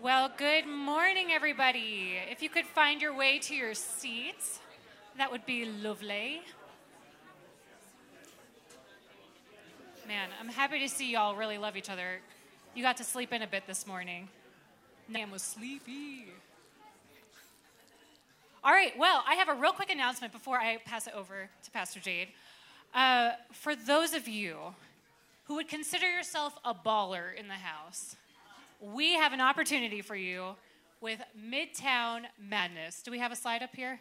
Well, good morning, everybody. If you could find your way to your seats, that would be lovely. Man, I'm happy to see y'all really love each other. You got to sleep in a bit this morning. Nam was sleepy. All right, well, I have a real quick announcement before I pass it over to Pastor Jade. Uh, for those of you who would consider yourself a baller in the house, we have an opportunity for you with Midtown Madness. Do we have a slide up here?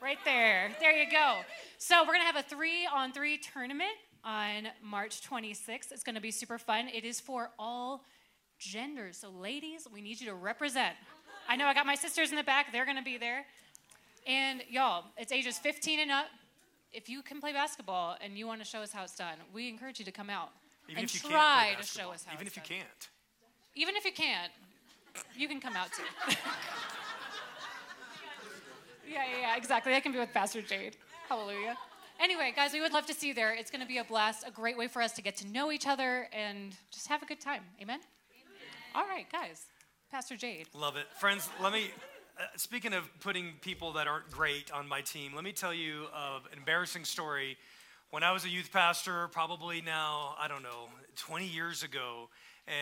Right there. There you go. So, we're going to have a three on three tournament on March 26th. It's going to be super fun. It is for all genders. So, ladies, we need you to represent. I know I got my sisters in the back, they're going to be there. And y'all, it's ages 15 and up. If you can play basketball and you want to show us how it's done, we encourage you to come out Even and if you try can't to show us how Even if you done. can't. Even if you can't, you can come out too. yeah, yeah, yeah, exactly. I can be with Pastor Jade. Hallelujah. Anyway, guys, we would love to see you there. It's going to be a blast, a great way for us to get to know each other and just have a good time. Amen? All right, guys. Pastor Jade. Love it. Friends, let me, uh, speaking of putting people that aren't great on my team, let me tell you of an embarrassing story. When I was a youth pastor, probably now, I don't know, 20 years ago,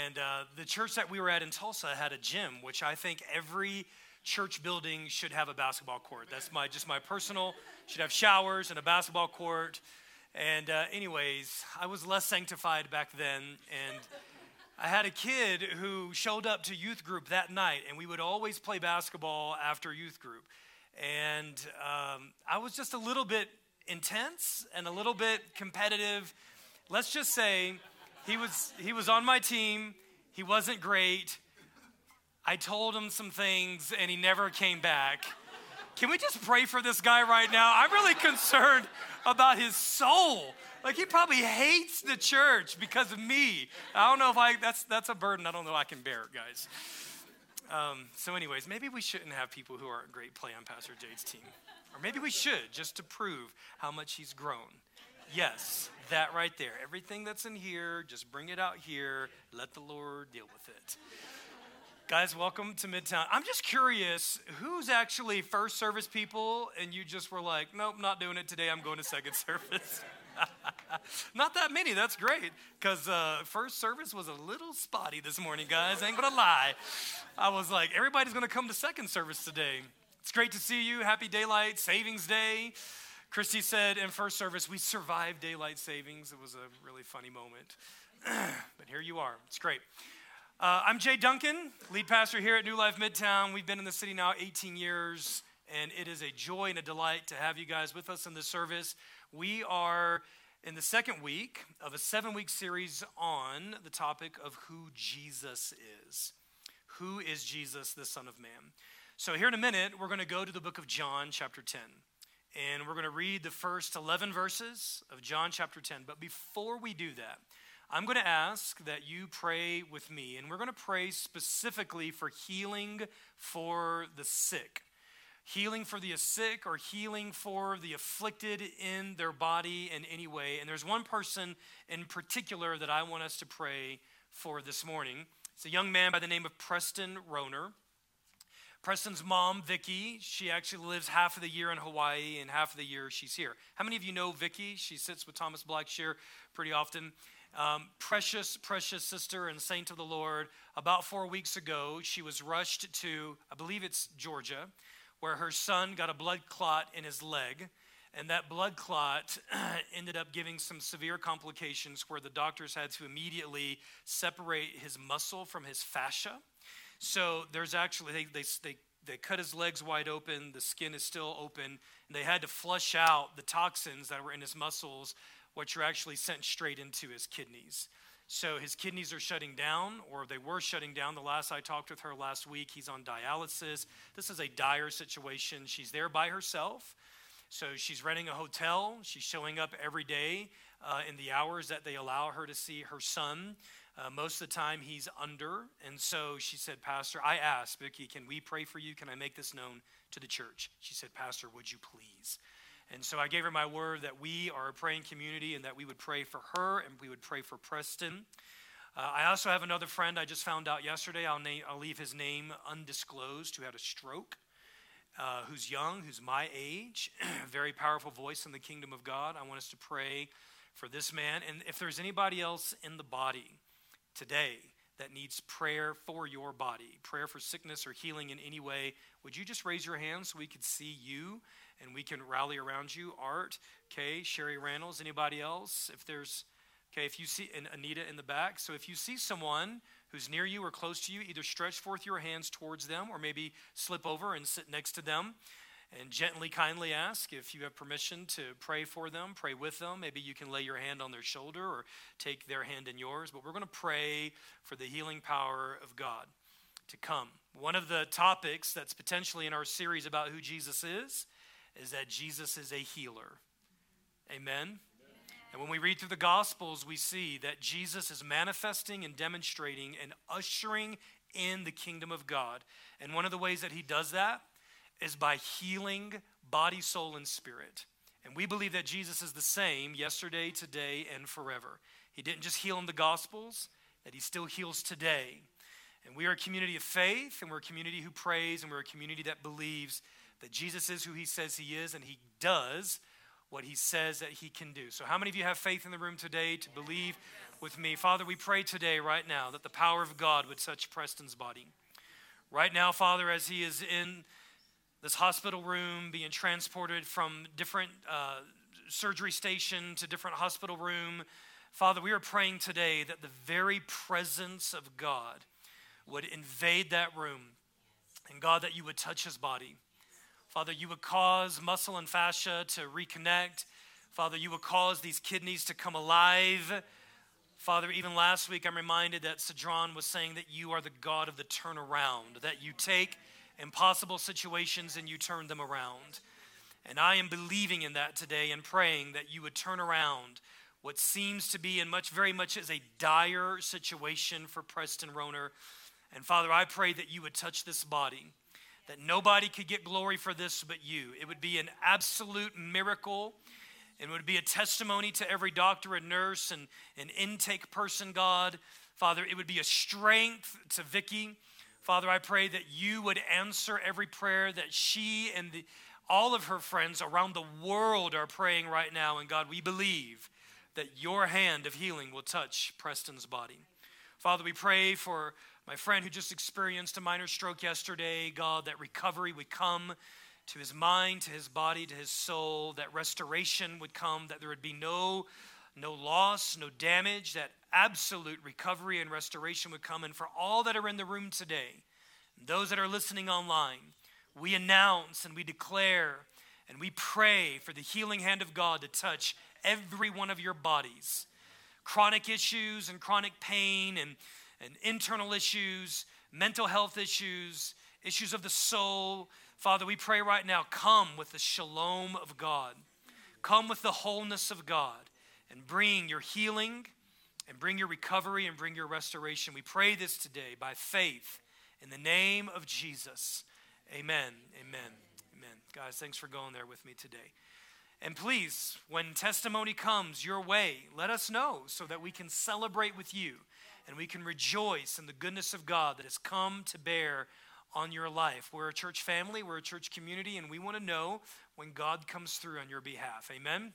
and uh, the church that we were at in Tulsa had a gym, which I think every church building should have a basketball court. That's my just my personal, should have showers and a basketball court. And uh, anyways, I was less sanctified back then, and I had a kid who showed up to youth group that night, and we would always play basketball after youth group. And um, I was just a little bit intense and a little bit competitive. Let's just say he was, he was on my team, he wasn't great. I told him some things, and he never came back. Can we just pray for this guy right now? I'm really concerned about his soul. Like he probably hates the church because of me. I don't know if I that's that's a burden I don't know if I can bear, it, guys. Um, so, anyways, maybe we shouldn't have people who aren't great play on Pastor Jade's team, or maybe we should just to prove how much he's grown. Yes, that right there. Everything that's in here, just bring it out here. Let the Lord deal with it. Guys, welcome to Midtown. I'm just curious who's actually first service people, and you just were like, nope, not doing it today. I'm going to second service. not that many. That's great because uh, first service was a little spotty this morning, guys. Ain't gonna lie. I was like, everybody's gonna come to second service today. It's great to see you. Happy Daylight Savings Day. Christy said in first service, we survived daylight savings. It was a really funny moment. but here you are. It's great. Uh, I'm Jade Duncan, lead pastor here at New Life Midtown. We've been in the city now 18 years, and it is a joy and a delight to have you guys with us in this service. We are in the second week of a seven week series on the topic of who Jesus is. Who is Jesus, the Son of Man? So, here in a minute, we're going to go to the book of John, chapter 10. And we're going to read the first 11 verses of John chapter 10. But before we do that, I'm going to ask that you pray with me, and we're going to pray specifically for healing for the sick. Healing for the sick or healing for the afflicted in their body in any way. And there's one person in particular that I want us to pray for this morning. It's a young man by the name of Preston Roner. Preston's mom, Vicky, she actually lives half of the year in Hawaii and half of the year she's here. How many of you know Vicky? She sits with Thomas Blackshear pretty often. Um, precious, precious sister and saint of the Lord. About four weeks ago, she was rushed to, I believe it's Georgia, where her son got a blood clot in his leg. And that blood clot ended up giving some severe complications where the doctors had to immediately separate his muscle from his fascia. So there's actually, they, they, they, they cut his legs wide open, the skin is still open, and they had to flush out the toxins that were in his muscles, which are actually sent straight into his kidneys. So his kidneys are shutting down, or they were shutting down. The last I talked with her last week, he's on dialysis. This is a dire situation. She's there by herself. So she's renting a hotel. She's showing up every day uh, in the hours that they allow her to see her son. Uh, most of the time, he's under. And so she said, Pastor, I asked, Vicky, can we pray for you? Can I make this known to the church? She said, Pastor, would you please? And so I gave her my word that we are a praying community and that we would pray for her and we would pray for Preston. Uh, I also have another friend I just found out yesterday. I'll, name, I'll leave his name undisclosed, who had a stroke, uh, who's young, who's my age, very powerful voice in the kingdom of God. I want us to pray for this man. And if there's anybody else in the body today that needs prayer for your body, prayer for sickness or healing in any way, would you just raise your hand so we could see you and we can rally around you? Art, Kay, Sherry Randalls, anybody else? If there's, okay, if you see, and Anita in the back. So if you see someone who's near you or close to you, either stretch forth your hands towards them or maybe slip over and sit next to them and gently, kindly ask if you have permission to pray for them, pray with them. Maybe you can lay your hand on their shoulder or take their hand in yours. But we're going to pray for the healing power of God to come. One of the topics that's potentially in our series about who Jesus is is that Jesus is a healer. Amen. And when we read through the Gospels, we see that Jesus is manifesting and demonstrating and ushering in the kingdom of God. And one of the ways that he does that is by healing body, soul, and spirit. And we believe that Jesus is the same yesterday, today, and forever. He didn't just heal in the Gospels, that he still heals today. And we are a community of faith, and we're a community who prays, and we're a community that believes that Jesus is who he says he is, and he does what he says that he can do. So, how many of you have faith in the room today to believe with me? Father, we pray today, right now, that the power of God would touch Preston's body. Right now, Father, as he is in this hospital room, being transported from different uh, surgery station to different hospital room. Father, we are praying today that the very presence of God would invade that room. And God, that you would touch his body. Father, you would cause muscle and fascia to reconnect. Father, you would cause these kidneys to come alive. Father, even last week I'm reminded that Sadron was saying that you are the God of the turnaround, that you take impossible situations and you turn them around. And I am believing in that today and praying that you would turn around what seems to be and much very much is a dire situation for Preston Roner. And Father, I pray that you would touch this body, that nobody could get glory for this but you. It would be an absolute miracle. It would be a testimony to every doctor and nurse and an intake person, God. Father, it would be a strength to Vicky. Father, I pray that you would answer every prayer that she and the, all of her friends around the world are praying right now. And God, we believe that your hand of healing will touch Preston's body. Father, we pray for my friend who just experienced a minor stroke yesterday. God, that recovery would come to his mind, to his body, to his soul, that restoration would come, that there would be no no loss, no damage, that absolute recovery and restoration would come. And for all that are in the room today, those that are listening online, we announce and we declare and we pray for the healing hand of God to touch every one of your bodies. Chronic issues and chronic pain and, and internal issues, mental health issues, issues of the soul. Father, we pray right now come with the shalom of God, come with the wholeness of God and bring your healing and bring your recovery and bring your restoration. We pray this today by faith in the name of Jesus. Amen. Amen. Amen. Guys, thanks for going there with me today. And please, when testimony comes your way, let us know so that we can celebrate with you and we can rejoice in the goodness of God that has come to bear on your life. We're a church family, we're a church community, and we want to know when God comes through on your behalf. Amen.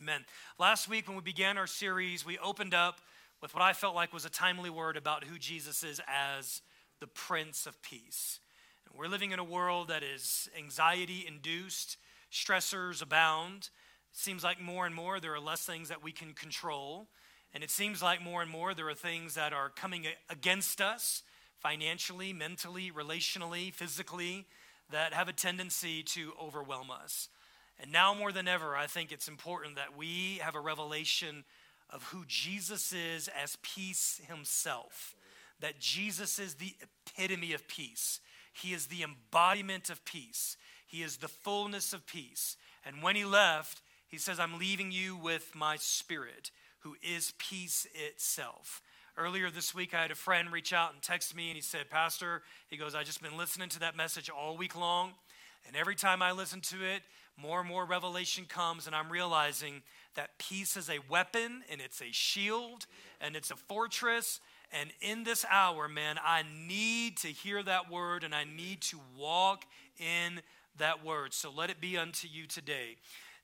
Amen. Last week, when we began our series, we opened up with what I felt like was a timely word about who Jesus is as the Prince of Peace. And we're living in a world that is anxiety induced, stressors abound. It seems like more and more there are less things that we can control. And it seems like more and more there are things that are coming against us financially, mentally, relationally, physically that have a tendency to overwhelm us. And now more than ever, I think it's important that we have a revelation of who Jesus is as peace himself. That Jesus is the epitome of peace. He is the embodiment of peace. He is the fullness of peace. And when he left, he says, I'm leaving you with my spirit, who is peace itself. Earlier this week, I had a friend reach out and text me, and he said, Pastor, he goes, I just been listening to that message all week long. And every time I listen to it, more and more revelation comes, and I'm realizing that peace is a weapon and it's a shield and it's a fortress. And in this hour, man, I need to hear that word and I need to walk in that word. So let it be unto you today.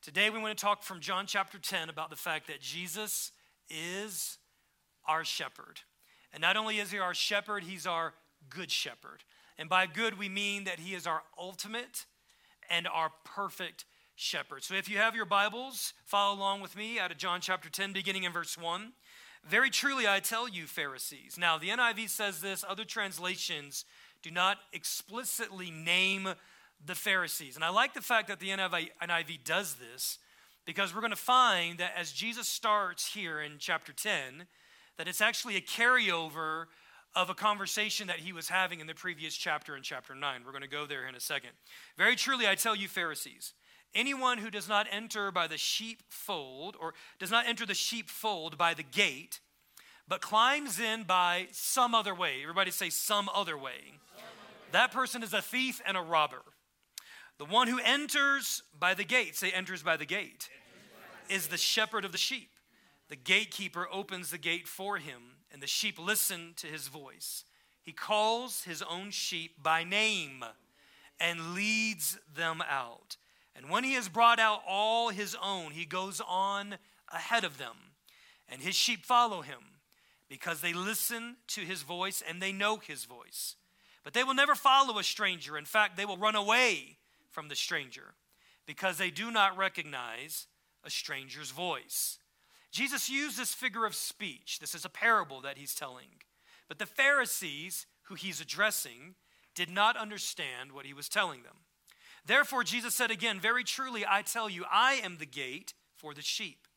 Today, we want to talk from John chapter 10 about the fact that Jesus is our shepherd. And not only is he our shepherd, he's our good shepherd. And by good, we mean that he is our ultimate and our perfect shepherd. So if you have your Bibles, follow along with me out of John chapter 10, beginning in verse 1. Very truly, I tell you, Pharisees. Now, the NIV says this, other translations do not explicitly name the Pharisees. And I like the fact that the NIV, does this because we're going to find that as Jesus starts here in chapter 10, that it's actually a carryover of a conversation that he was having in the previous chapter in chapter 9. We're going to go there in a second. Very truly, I tell you, Pharisees, anyone who does not enter by the sheepfold, or does not enter the sheepfold by the gate, but climbs in by some other way, everybody say some other way, that person is a thief and a robber. The one who enters by the gate, say enters by the gate, is the shepherd of the sheep. The gatekeeper opens the gate for him and the sheep listen to his voice. He calls his own sheep by name and leads them out. And when he has brought out all his own, he goes on ahead of them. And his sheep follow him because they listen to his voice and they know his voice. But they will never follow a stranger. In fact, they will run away from the stranger because they do not recognize a stranger's voice. Jesus used this figure of speech. This is a parable that he's telling. But the Pharisees, who he's addressing, did not understand what he was telling them. Therefore, Jesus said again, Very truly, I tell you, I am the gate for the sheep.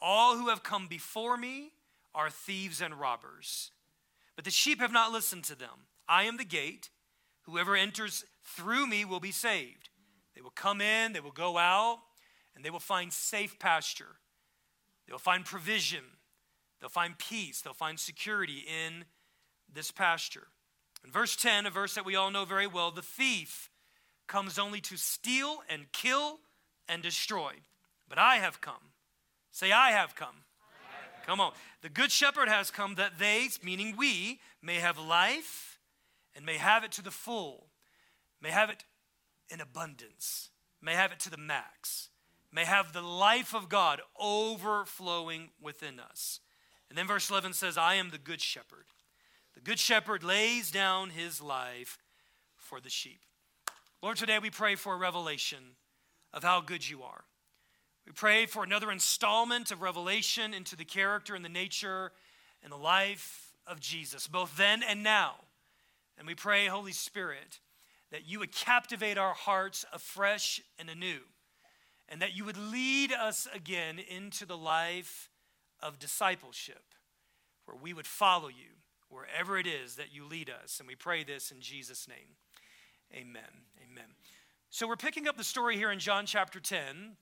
All who have come before me are thieves and robbers, but the sheep have not listened to them. I am the gate. Whoever enters through me will be saved. They will come in, they will go out, and they will find safe pasture. They'll find provision, they'll find peace, they'll find security in this pasture. In verse 10, a verse that we all know very well, the thief comes only to steal and kill and destroy. But I have come. Say, I have come. I have come on. The good shepherd has come that they, meaning we, may have life and may have it to the full, may have it in abundance, may have it to the max may have the life of God overflowing within us. And then verse 11 says, I am the good shepherd. The good shepherd lays down his life for the sheep. Lord, today we pray for a revelation of how good you are. We pray for another installment of revelation into the character and the nature and the life of Jesus, both then and now. And we pray, Holy Spirit, that you would captivate our hearts afresh and anew and that you would lead us again into the life of discipleship, where we would follow you wherever it is that you lead us. And we pray this in Jesus' name. Amen. Amen. So we're picking up the story here in John chapter 10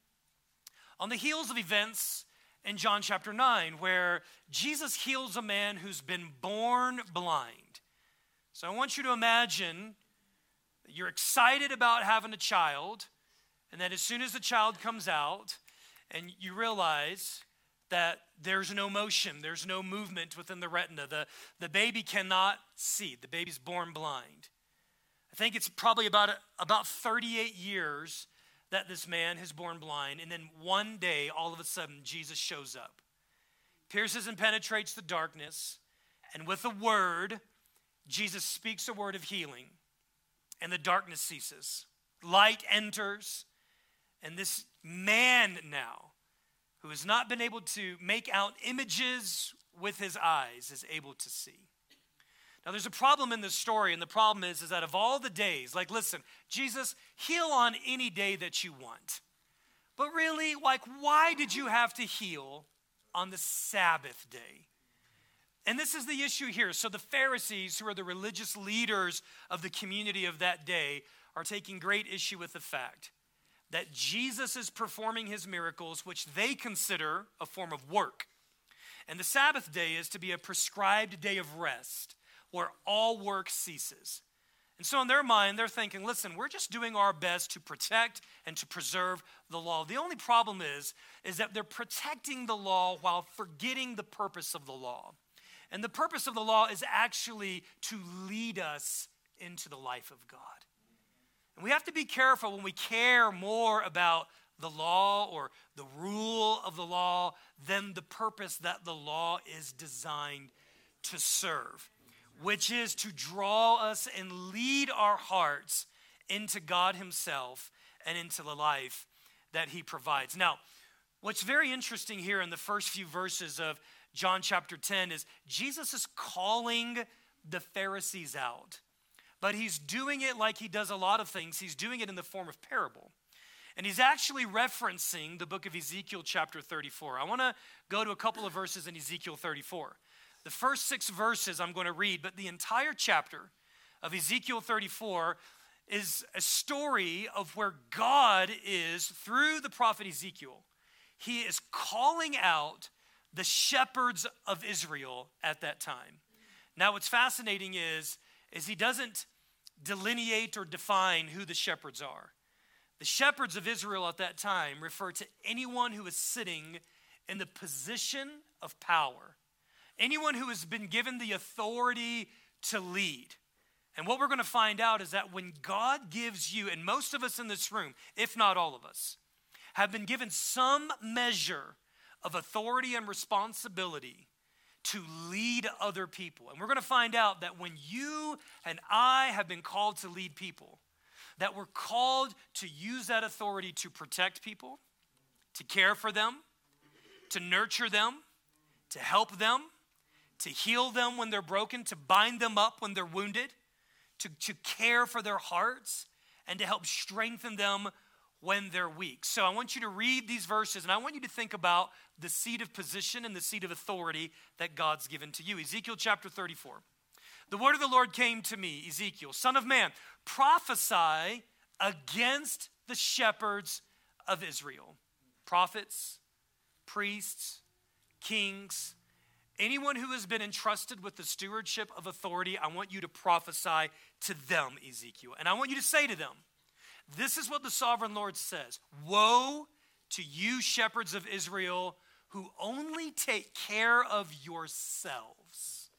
on the heels of events in John chapter 9, where Jesus heals a man who's been born blind. So I want you to imagine that you're excited about having a child and that as soon as the child comes out and you realize that there's no motion, there's no movement within the retina, the, the baby cannot see, the baby's born blind. I think it's probably about, about 38 years that this man has born blind. And then one day, all of a sudden, Jesus shows up, pierces and penetrates the darkness. And with a word, Jesus speaks a word of healing, and the darkness ceases. Light enters, and this man now, who has not been able to make out images with his eyes, is able to see. Now, there's a problem in this story, and the problem is, is that of all the days, like, listen, Jesus, heal on any day that you want. But really, like, why did you have to heal on the Sabbath day? And this is the issue here. So, the Pharisees, who are the religious leaders of the community of that day, are taking great issue with the fact that Jesus is performing his miracles, which they consider a form of work. And the Sabbath day is to be a prescribed day of rest where all work ceases. And so, in their mind, they're thinking, listen, we're just doing our best to protect and to preserve the law. The only problem is, is that they're protecting the law while forgetting the purpose of the law. And the purpose of the law is actually to lead us into the life of God. And we have to be careful when we care more about the law or the rule of the law than the purpose that the law is designed to serve, which is to draw us and lead our hearts into God Himself and into the life that He provides. Now, what's very interesting here in the first few verses of John chapter 10 is Jesus is calling the Pharisees out, but He's doing it like He does a lot of things, He's doing it in the form of parable. And he's actually referencing the book of Ezekiel, chapter 34. I want to go to a couple of verses in Ezekiel 34. The first six verses I'm going to read, but the entire chapter of Ezekiel 34 is a story of where God is, through the prophet Ezekiel, he is calling out the shepherds of Israel at that time. Now, what's fascinating is, is he doesn't delineate or define who the shepherds are. The shepherds of Israel at that time refer to anyone who is sitting in the position of power, anyone who has been given the authority to lead. And what we're going to find out is that when God gives you, and most of us in this room, if not all of us, have been given some measure of authority and responsibility to lead other people. And we're going to find out that when you and I have been called to lead people, that we're called to use that authority to protect people, to care for them, to nurture them, to help them, to heal them when they're broken, to bind them up when they're wounded, to, to care for their hearts, and to help strengthen them when they're weak. So I want you to read these verses and I want you to think about the seat of position and the seat of authority that God's given to you. Ezekiel chapter 34. The word of the Lord came to me, Ezekiel, son of man, prophesy against the shepherds of Israel. Prophets, priests, kings, anyone who has been entrusted with the stewardship of authority, I want you to prophesy to them, Ezekiel. And I want you to say to them, This is what the sovereign Lord says Woe to you, shepherds of Israel, who only take care of yourselves.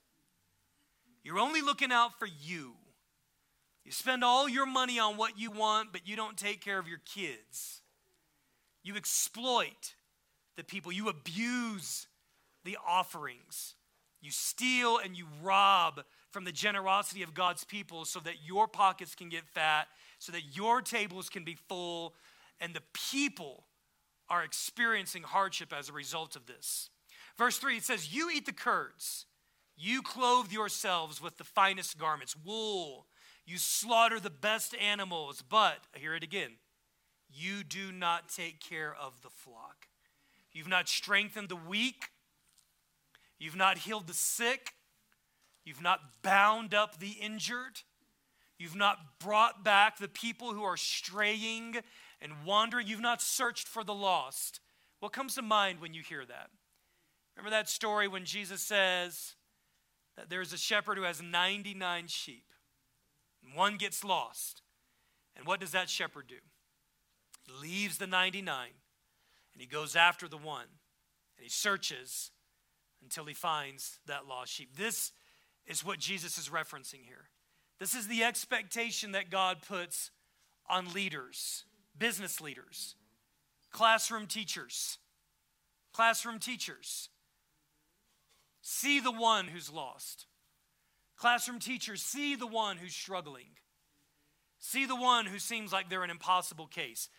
You're only looking out for you. You spend all your money on what you want, but you don't take care of your kids. You exploit the people, you abuse the offerings. You steal and you rob from the generosity of God's people so that your pockets can get fat, so that your tables can be full, and the people are experiencing hardship as a result of this. Verse 3 it says, You eat the curds, you clothe yourselves with the finest garments, wool you slaughter the best animals, but, I hear it again, you do not take care of the flock. You've not strengthened the weak. You've not healed the sick. You've not bound up the injured. You've not brought back the people who are straying and wandering. You've not searched for the lost. What comes to mind when you hear that? Remember that story when Jesus says that there's a shepherd who has 99 sheep and one gets lost. And what does that shepherd do? He leaves the 99 and he goes after the one and he searches until he finds that lost sheep. This is what Jesus is referencing here. This is the expectation that God puts on leaders, business leaders, classroom teachers. Classroom teachers. See the one who's lost. Classroom teachers, see the one who's struggling. See the one who seems like they're an impossible case.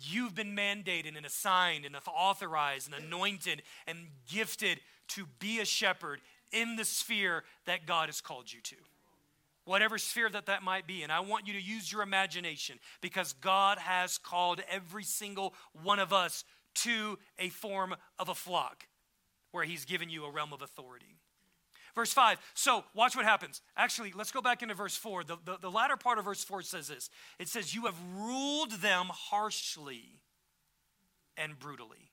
You've been mandated and assigned and authorized and anointed and gifted to be a shepherd in the sphere that God has called you to. Whatever sphere that that might be. And I want you to use your imagination because God has called every single one of us to a form of a flock where He's given you a realm of authority. Verse 5. So, watch what happens. Actually, let's go back into verse 4. The, the, the latter part of verse 4 says this it says, You have ruled them harshly and brutally.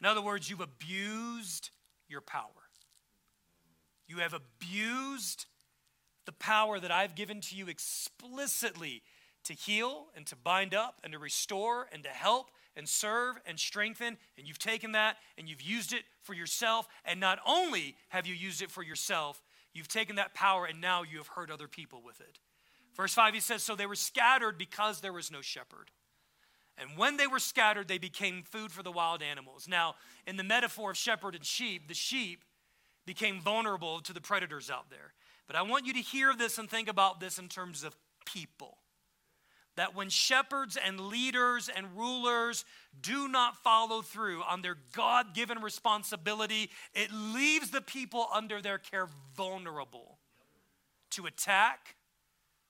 In other words, you've abused your power. You have abused the power that I've given to you explicitly to heal and to bind up and to restore and to help and serve and strengthen. And you've taken that and you've used it for yourself. And not only have you used it for yourself, you've taken that power and now you have hurt other people with it. Verse 5, he says, So they were scattered because there was no shepherd. And when they were scattered, they became food for the wild animals. Now, in the metaphor of shepherd and sheep, the sheep became vulnerable to the predators out there. But I want you to hear this and think about this in terms of people. That when shepherds and leaders and rulers do not follow through on their God given responsibility, it leaves the people under their care vulnerable to attack,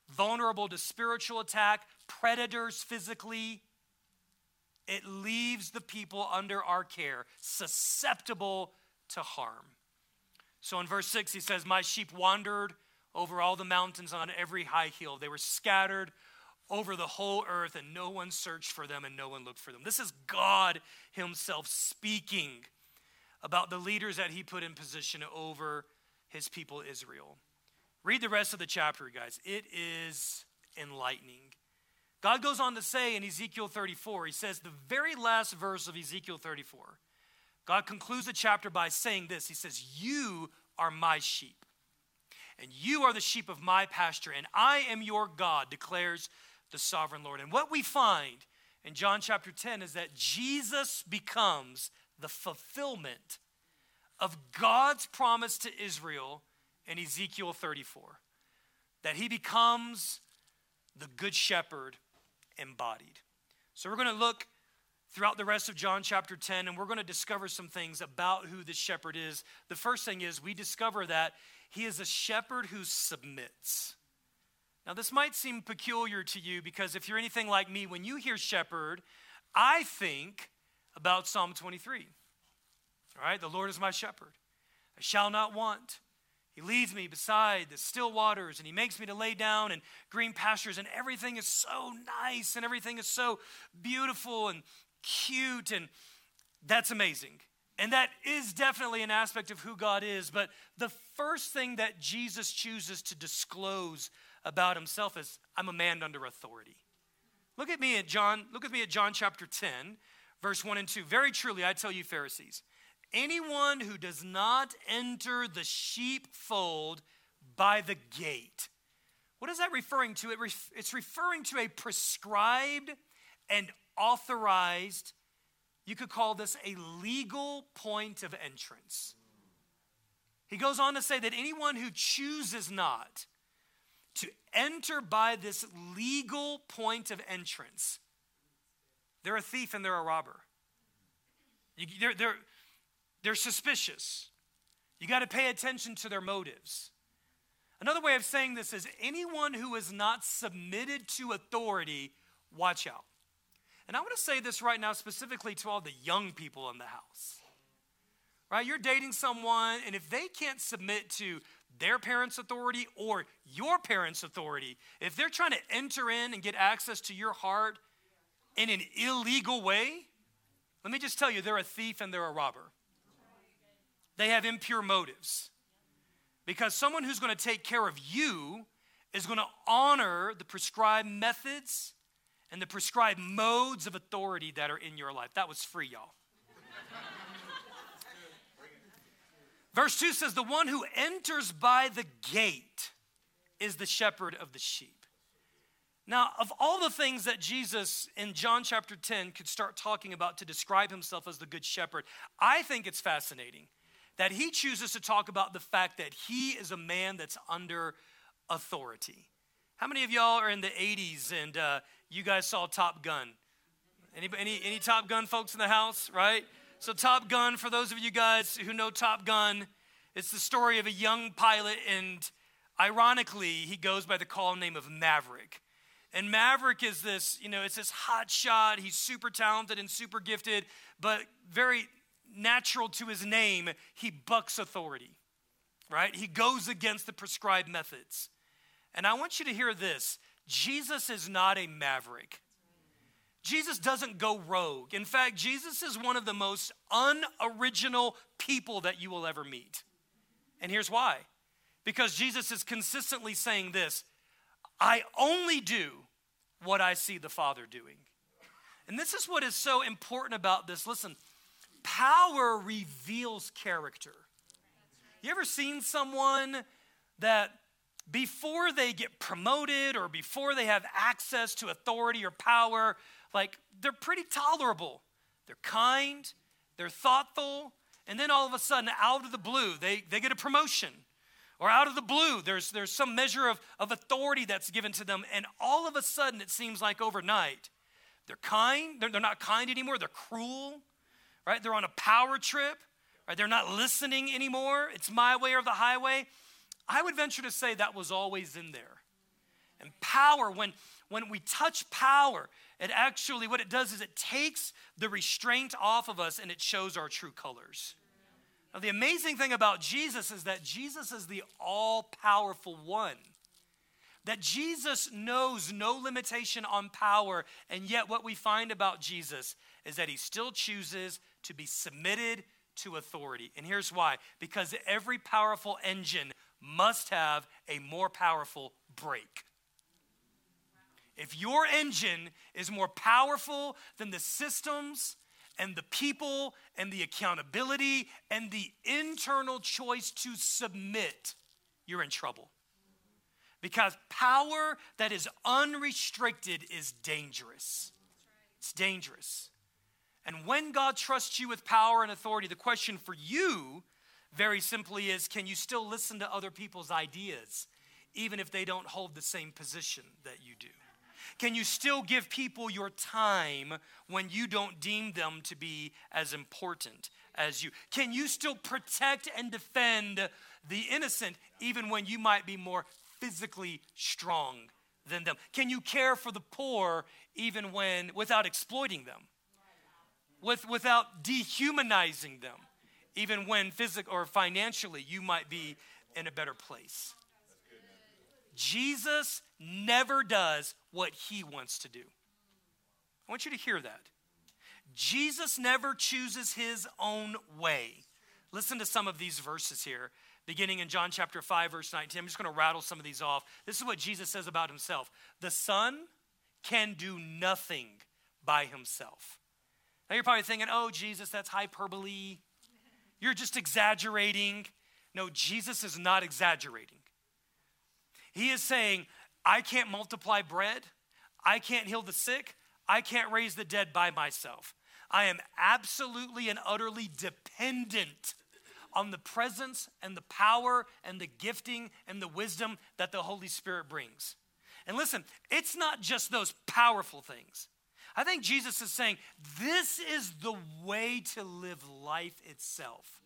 vulnerable to spiritual attack, predators physically. It leaves the people under our care, susceptible to harm. So in verse 6, he says, My sheep wandered over all the mountains on every high hill. They were scattered over the whole earth, and no one searched for them and no one looked for them. This is God Himself speaking about the leaders that He put in position over His people Israel. Read the rest of the chapter, guys. It is enlightening. God goes on to say in Ezekiel 34, He says, the very last verse of Ezekiel 34, God concludes the chapter by saying this He says, You are my sheep, and you are the sheep of my pasture, and I am your God, declares the sovereign Lord. And what we find in John chapter 10 is that Jesus becomes the fulfillment of God's promise to Israel in Ezekiel 34 that he becomes the good shepherd embodied. So we're going to look throughout the rest of John chapter 10 and we're going to discover some things about who the shepherd is. The first thing is we discover that he is a shepherd who submits. Now, this might seem peculiar to you because if you're anything like me, when you hear shepherd, I think about Psalm 23. All right, the Lord is my shepherd. I shall not want. He leads me beside the still waters and he makes me to lay down in green pastures, and everything is so nice and everything is so beautiful and cute, and that's amazing. And that is definitely an aspect of who God is. But the first thing that Jesus chooses to disclose about himself is I'm a man under authority. Look at me at John, look at me at John chapter 10, verse 1 and 2. Very truly, I tell you, Pharisees, anyone who does not enter the sheepfold by the gate. What is that referring to? It ref- it's referring to a prescribed and authorized, you could call this a legal point of entrance. He goes on to say that anyone who chooses not to enter by this legal point of entrance. They're a thief and they're a robber. They're, they're, they're suspicious. You got to pay attention to their motives. Another way of saying this is anyone who is not submitted to authority, watch out. And I want to say this right now specifically to all the young people in the house. Right? You're dating someone, and if they can't submit to their parents' authority or your parents' authority, if they're trying to enter in and get access to your heart in an illegal way, let me just tell you, they're a thief and they're a robber. They have impure motives. Because someone who's going to take care of you is going to honor the prescribed methods and the prescribed modes of authority that are in your life. That was free, y'all. Verse 2 says, The one who enters by the gate is the shepherd of the sheep. Now, of all the things that Jesus in John chapter 10 could start talking about to describe himself as the good shepherd, I think it's fascinating that he chooses to talk about the fact that he is a man that's under authority. How many of y'all are in the 80s and uh, you guys saw Top Gun? Any, any, any Top Gun folks in the house, right? So, Top Gun, for those of you guys who know Top Gun, it's the story of a young pilot, and ironically, he goes by the call name of Maverick. And Maverick is this, you know, it's this hot shot. He's super talented and super gifted, but very natural to his name, he bucks authority, right? He goes against the prescribed methods. And I want you to hear this Jesus is not a maverick. Jesus doesn't go rogue. In fact, Jesus is one of the most unoriginal people that you will ever meet. And here's why Because Jesus is consistently saying this I only do what I see the Father doing. And this is what is so important about this. Listen, power reveals character. You ever seen someone that before they get promoted or before they have access to authority or power, like they're pretty tolerable? They're kind, they're thoughtful, and then all of a sudden, out of the blue, they, they get a promotion. Or out of the blue, there's, there's some measure of, of authority that's given to them, and all of a sudden, it seems like overnight, they're kind, they're, they're not kind anymore, they're cruel, right? They're on a power trip, right? They're not listening anymore. It's my way or the highway. I would venture to say that was always in there. And power, when, when we touch power, it actually, what it does is it takes the restraint off of us and it shows our true colors. Now, the amazing thing about Jesus is that Jesus is the all powerful one. That Jesus knows no limitation on power, and yet what we find about Jesus is that he still chooses to be submitted to authority. And here's why because every powerful engine must have a more powerful brake. If your engine is more powerful than the systems and the people and the accountability and the internal choice to submit, you're in trouble. Because power that is unrestricted is dangerous. It's dangerous. And when God trusts you with power and authority, the question for you very simply is can you still listen to other people's ideas, even if they don't hold the same position that you do? Can you still give people your time when you don't deem them to be as important as you? Can you still protect and defend the innocent even when you might be more physically strong than them? Can you care for the poor even when without exploiting them? With, without dehumanizing them, even when physically or financially you might be in a better place. Jesus never does what he wants to do. I want you to hear that. Jesus never chooses his own way. Listen to some of these verses here, beginning in John chapter 5, verse 19. I'm just going to rattle some of these off. This is what Jesus says about himself The Son can do nothing by himself. Now you're probably thinking, oh, Jesus, that's hyperbole. You're just exaggerating. No, Jesus is not exaggerating. He is saying, I can't multiply bread, I can't heal the sick, I can't raise the dead by myself. I am absolutely and utterly dependent on the presence and the power and the gifting and the wisdom that the Holy Spirit brings. And listen, it's not just those powerful things. I think Jesus is saying this is the way to live life itself.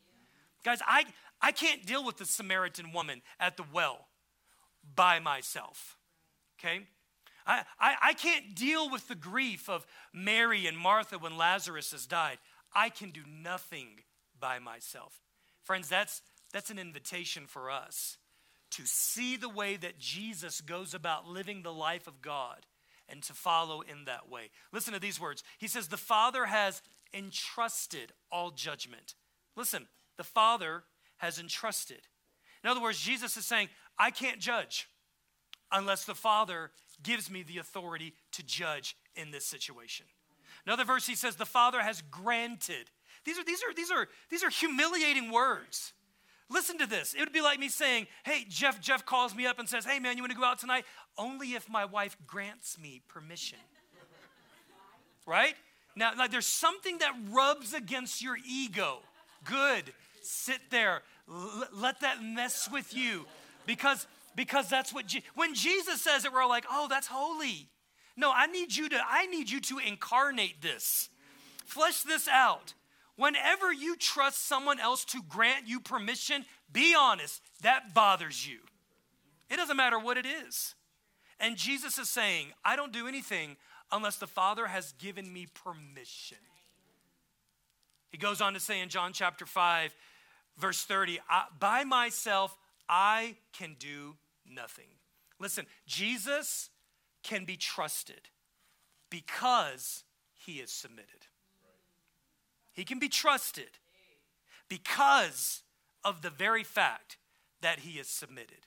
Guys, I, I can't deal with the Samaritan woman at the well by myself. Okay? I, I, I can't deal with the grief of Mary and Martha when Lazarus has died. I can do nothing by myself. Friends, that's, that's an invitation for us to see the way that Jesus goes about living the life of God and to follow in that way. Listen to these words. He says, The Father has entrusted all judgment. Listen, the Father has entrusted. In other words, Jesus is saying, I can't judge unless the Father gives me the authority to judge in this situation. Another verse he says, the Father has granted. These are, these are, these are, these are humiliating words. Listen to this. It would be like me saying, hey, Jeff, Jeff calls me up and says, hey man, you want to go out tonight? Only if my wife grants me permission. right? Now, like there's something that rubs against your ego. Good. Sit there. L- let that mess with you. Because because that's what Je- when Jesus says it, we're all like, oh, that's holy. No, I need you to, I need you to incarnate this. Flesh this out. Whenever you trust someone else to grant you permission, be honest, that bothers you. It doesn't matter what it is. And Jesus is saying, I don't do anything unless the Father has given me permission. He goes on to say in John chapter 5, verse 30, by myself I can do nothing. Listen, Jesus can be trusted because he is submitted. He can be trusted because of the very fact that he is submitted.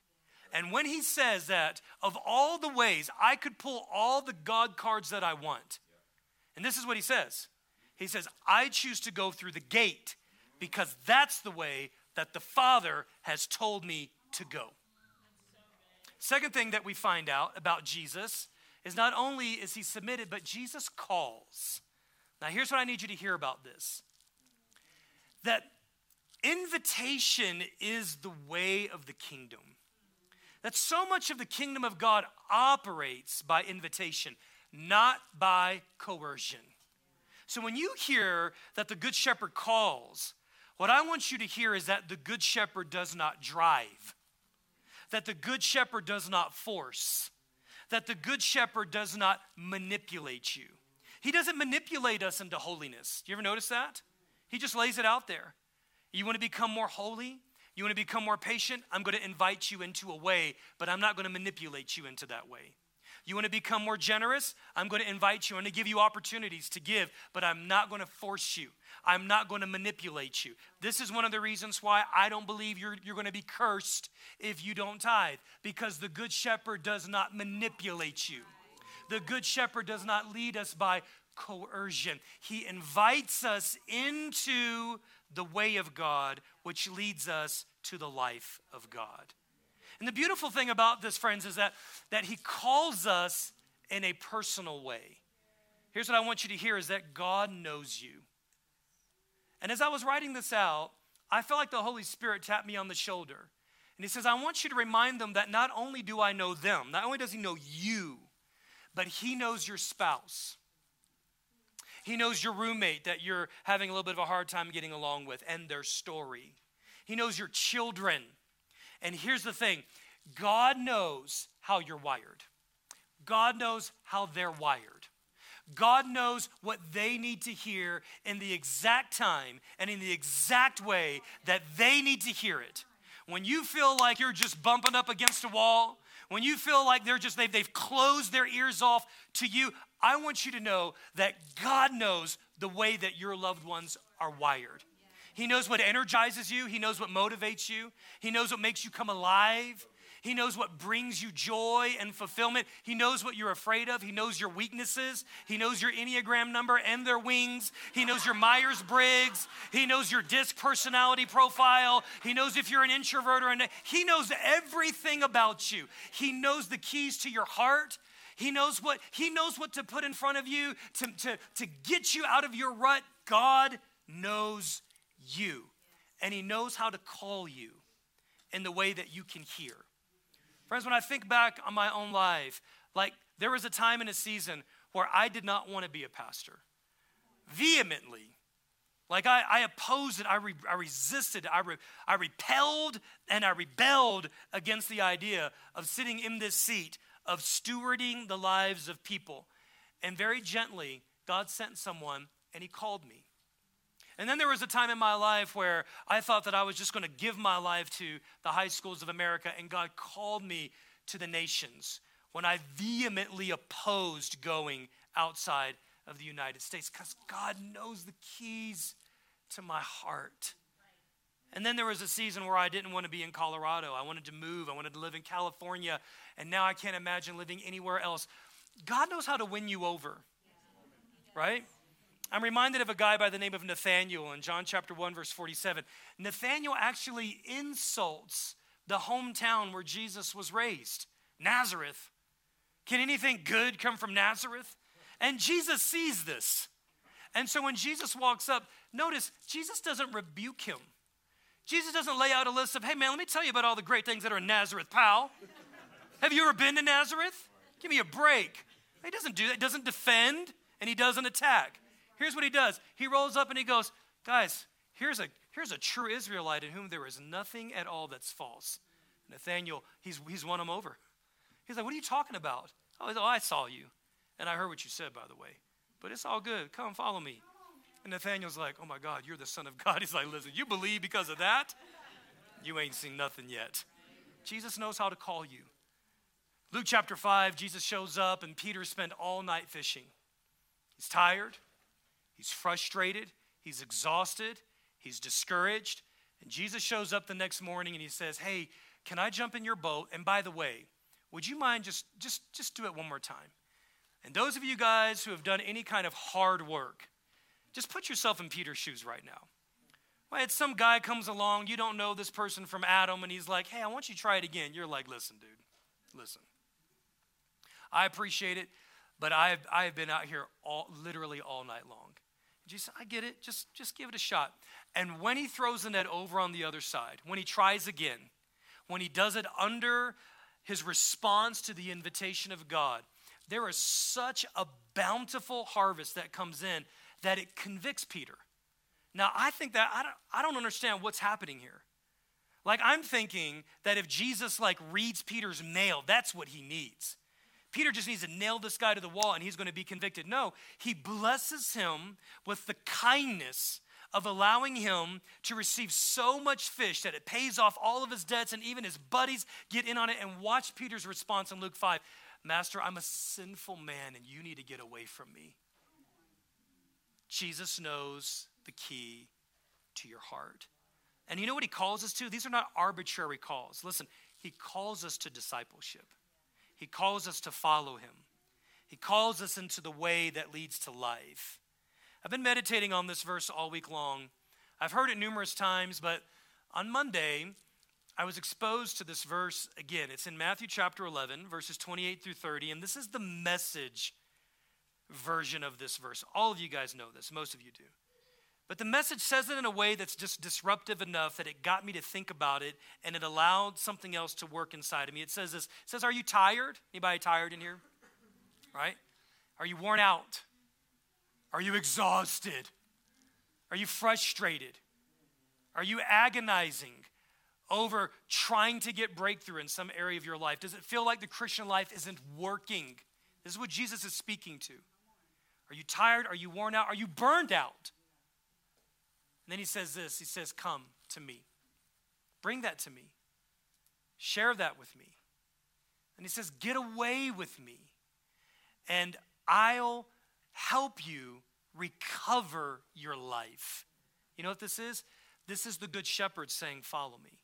And when he says that, of all the ways I could pull all the God cards that I want, and this is what he says He says, I choose to go through the gate because that's the way that the Father has told me to go. Second thing that we find out about Jesus is not only is he submitted, but Jesus calls. Now, here's what I need you to hear about this that invitation is the way of the kingdom. That so much of the kingdom of God operates by invitation, not by coercion. So when you hear that the Good Shepherd calls, what I want you to hear is that the Good Shepherd does not drive, that the Good Shepherd does not force, that the Good Shepherd does not manipulate you. He doesn't manipulate us into holiness. You ever notice that? He just lays it out there. You want to become more holy? You want to become more patient? I'm going to invite you into a way, but I'm not going to manipulate you into that way. You want to become more generous? I'm going to invite you. I'm going to give you opportunities to give, but I'm not going to force you. I'm not going to manipulate you. This is one of the reasons why I don't believe you're, you're going to be cursed if you don't tithe, because the Good Shepherd does not manipulate you. The Good Shepherd does not lead us by coercion. He invites us into the way of God, which leads us to the life of God. And the beautiful thing about this, friends, is that, that He calls us in a personal way. Here's what I want you to hear is that God knows you. And as I was writing this out, I felt like the Holy Spirit tapped me on the shoulder. And He says, I want you to remind them that not only do I know them, not only does He know you, but He knows your spouse. He knows your roommate that you're having a little bit of a hard time getting along with and their story. He knows your children. And here's the thing God knows how you're wired, God knows how they're wired. God knows what they need to hear in the exact time and in the exact way that they need to hear it. When you feel like you're just bumping up against a wall, when you feel like they're just they've, they've closed their ears off to you I want you to know that God knows the way that your loved ones are wired. He knows what energizes you, He knows what motivates you, He knows what makes you come alive. He knows what brings you joy and fulfillment. He knows what you're afraid of. He knows your weaknesses. He knows your Enneagram number and their wings. He knows your Myers Briggs. He knows your disc personality profile. He knows if you're an introvert or an. He knows everything about you. He knows the keys to your heart. He knows what, he knows what to put in front of you to, to, to get you out of your rut. God knows you. And he knows how to call you in the way that you can hear. Friends, when I think back on my own life, like there was a time in a season where I did not want to be a pastor. Vehemently. Like I, I opposed it, I, re, I resisted, I, re, I repelled, and I rebelled against the idea of sitting in this seat of stewarding the lives of people. And very gently, God sent someone and he called me. And then there was a time in my life where I thought that I was just going to give my life to the high schools of America, and God called me to the nations when I vehemently opposed going outside of the United States because God knows the keys to my heart. And then there was a season where I didn't want to be in Colorado. I wanted to move. I wanted to live in California. And now I can't imagine living anywhere else. God knows how to win you over, right? I'm reminded of a guy by the name of Nathaniel in John chapter 1, verse 47. Nathaniel actually insults the hometown where Jesus was raised, Nazareth. Can anything good come from Nazareth? And Jesus sees this. And so when Jesus walks up, notice Jesus doesn't rebuke him. Jesus doesn't lay out a list of, hey man, let me tell you about all the great things that are in Nazareth, pal. Have you ever been to Nazareth? Give me a break. He doesn't do that. He doesn't defend and he doesn't attack. Here's what he does. He rolls up and he goes, guys, here's a here's a true Israelite in whom there is nothing at all that's false. Nathaniel, he's he's won him over. He's like, what are you talking about? Oh, oh I saw you. And I heard what you said, by the way. But it's all good. Come follow me. And Nathaniel's like, Oh my God, you're the Son of God. He's like, Listen, you believe because of that? You ain't seen nothing yet. Jesus knows how to call you. Luke chapter 5, Jesus shows up, and Peter spent all night fishing. He's tired, he's frustrated, he's exhausted, he's discouraged. And Jesus shows up the next morning and he says, Hey, can I jump in your boat? And by the way, would you mind just, just, just do it one more time? And those of you guys who have done any kind of hard work, just put yourself in Peter's shoes right now. it's Some guy comes along, you don't know this person from Adam, and he's like, hey, I want you to try it again. You're like, listen, dude, listen. I appreciate it, but I've, I've been out here all, literally all night long. Jesus, I get it. Just, just give it a shot. And when he throws the net over on the other side, when he tries again, when he does it under his response to the invitation of God, there is such a bountiful harvest that comes in that it convicts Peter. Now, I think that I don't, I don't understand what's happening here. Like, I'm thinking that if Jesus, like, reads Peter's mail, that's what he needs. Peter just needs to nail this guy to the wall and he's going to be convicted. No, he blesses him with the kindness of allowing him to receive so much fish that it pays off all of his debts and even his buddies get in on it. And watch Peter's response in Luke 5 Master, I'm a sinful man and you need to get away from me. Jesus knows the key to your heart. And you know what he calls us to? These are not arbitrary calls. Listen, he calls us to discipleship, he calls us to follow him, he calls us into the way that leads to life. I've been meditating on this verse all week long. I've heard it numerous times, but on Monday, I was exposed to this verse again. It's in Matthew chapter 11, verses 28 through 30, and this is the message version of this verse. All of you guys know this, most of you do. But the message says it in a way that's just disruptive enough that it got me to think about it and it allowed something else to work inside of me. It says this. It says, Are you tired? Anybody tired in here? Right? Are you worn out? Are you exhausted? Are you frustrated? Are you agonizing over trying to get breakthrough in some area of your life? Does it feel like the Christian life isn't working? This is what Jesus is speaking to. Are you tired? Are you worn out? Are you burned out? And then he says this He says, Come to me. Bring that to me. Share that with me. And he says, Get away with me, and I'll help you recover your life. You know what this is? This is the Good Shepherd saying, Follow me.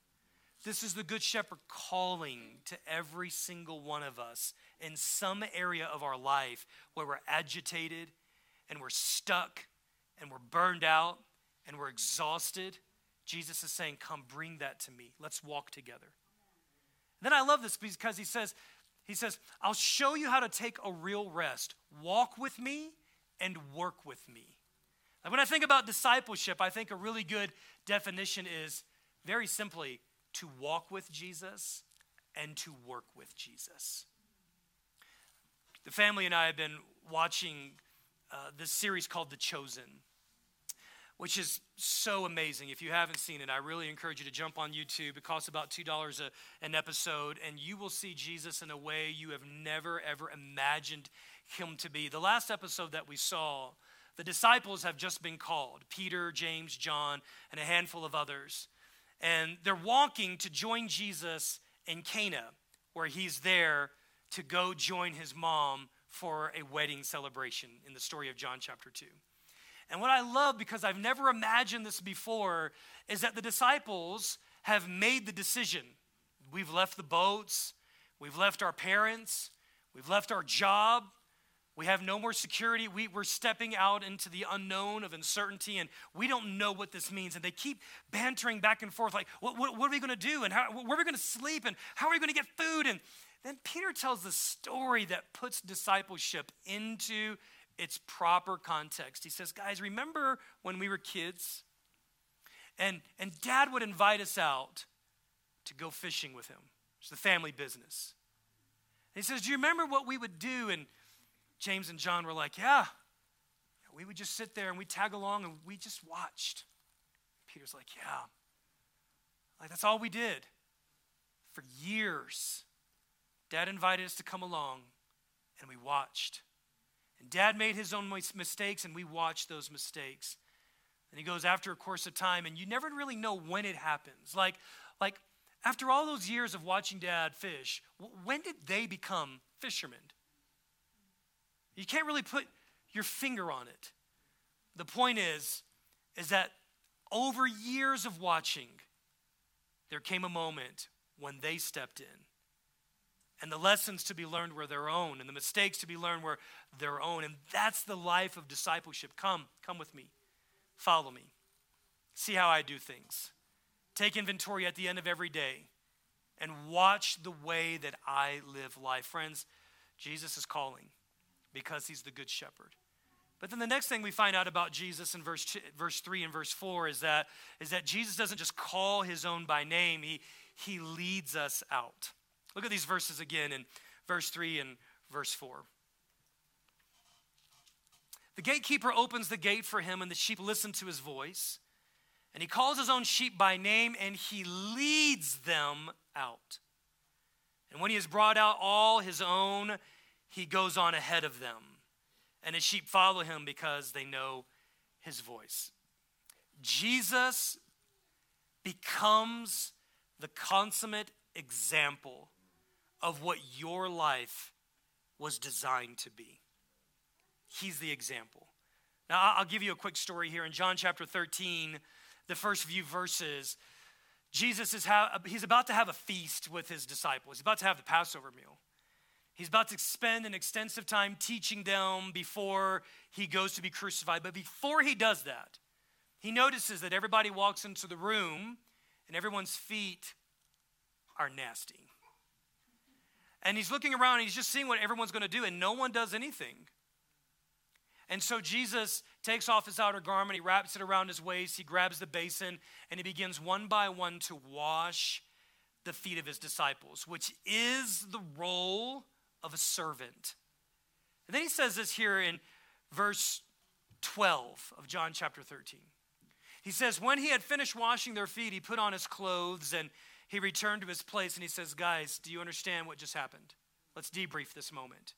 This is the Good Shepherd calling to every single one of us in some area of our life where we're agitated and we're stuck and we're burned out and we're exhausted. Jesus is saying, Come bring that to me. Let's walk together. And then I love this because he says, he says, I'll show you how to take a real rest. Walk with me and work with me. Like when I think about discipleship, I think a really good definition is very simply to walk with Jesus and to work with Jesus. The family and I have been watching uh, this series called The Chosen, which is so amazing. If you haven't seen it, I really encourage you to jump on YouTube. It costs about $2 a, an episode, and you will see Jesus in a way you have never, ever imagined him to be. The last episode that we saw, the disciples have just been called Peter, James, John, and a handful of others. And they're walking to join Jesus in Cana, where he's there to go join his mom for a wedding celebration in the story of John chapter 2. And what I love, because I've never imagined this before, is that the disciples have made the decision. We've left the boats, we've left our parents, we've left our job, we have no more security. We, we're stepping out into the unknown of uncertainty, and we don't know what this means. And they keep bantering back and forth, like, what, what, what are we going to do? And how, where are we going to sleep? And how are we going to get food? And then Peter tells the story that puts discipleship into its proper context. He says, Guys, remember when we were kids? And, and dad would invite us out to go fishing with him. It's the family business. And he says, Do you remember what we would do? And James and John were like, Yeah. We would just sit there and we tag along and we just watched. Peter's like, Yeah. Like, that's all we did for years. Dad invited us to come along and we watched. And dad made his own mistakes and we watched those mistakes. And he goes after a course of time and you never really know when it happens. Like, like after all those years of watching dad fish, when did they become fishermen? You can't really put your finger on it. The point is, is that over years of watching, there came a moment when they stepped in. And the lessons to be learned were their own, and the mistakes to be learned were their own. And that's the life of discipleship. Come, come with me. Follow me. See how I do things. Take inventory at the end of every day and watch the way that I live life. Friends, Jesus is calling because he's the good shepherd. But then the next thing we find out about Jesus in verse, two, verse 3 and verse 4 is that, is that Jesus doesn't just call his own by name, he, he leads us out. Look at these verses again in verse 3 and verse 4. The gatekeeper opens the gate for him, and the sheep listen to his voice. And he calls his own sheep by name, and he leads them out. And when he has brought out all his own, he goes on ahead of them and his sheep follow him because they know his voice. Jesus becomes the consummate example of what your life was designed to be. He's the example. Now, I'll give you a quick story here. In John chapter 13, the first few verses, Jesus is ha- he's about to have a feast with his disciples. He's about to have the Passover meal. He's about to spend an extensive time teaching them before he goes to be crucified. But before he does that, he notices that everybody walks into the room and everyone's feet are nasty. And he's looking around and he's just seeing what everyone's going to do, and no one does anything. And so Jesus takes off his outer garment, he wraps it around his waist, he grabs the basin, and he begins one by one to wash the feet of his disciples, which is the role of a servant. And then he says this here in verse 12 of John chapter 13. He says, When he had finished washing their feet, he put on his clothes and he returned to his place and he says, Guys, do you understand what just happened? Let's debrief this moment.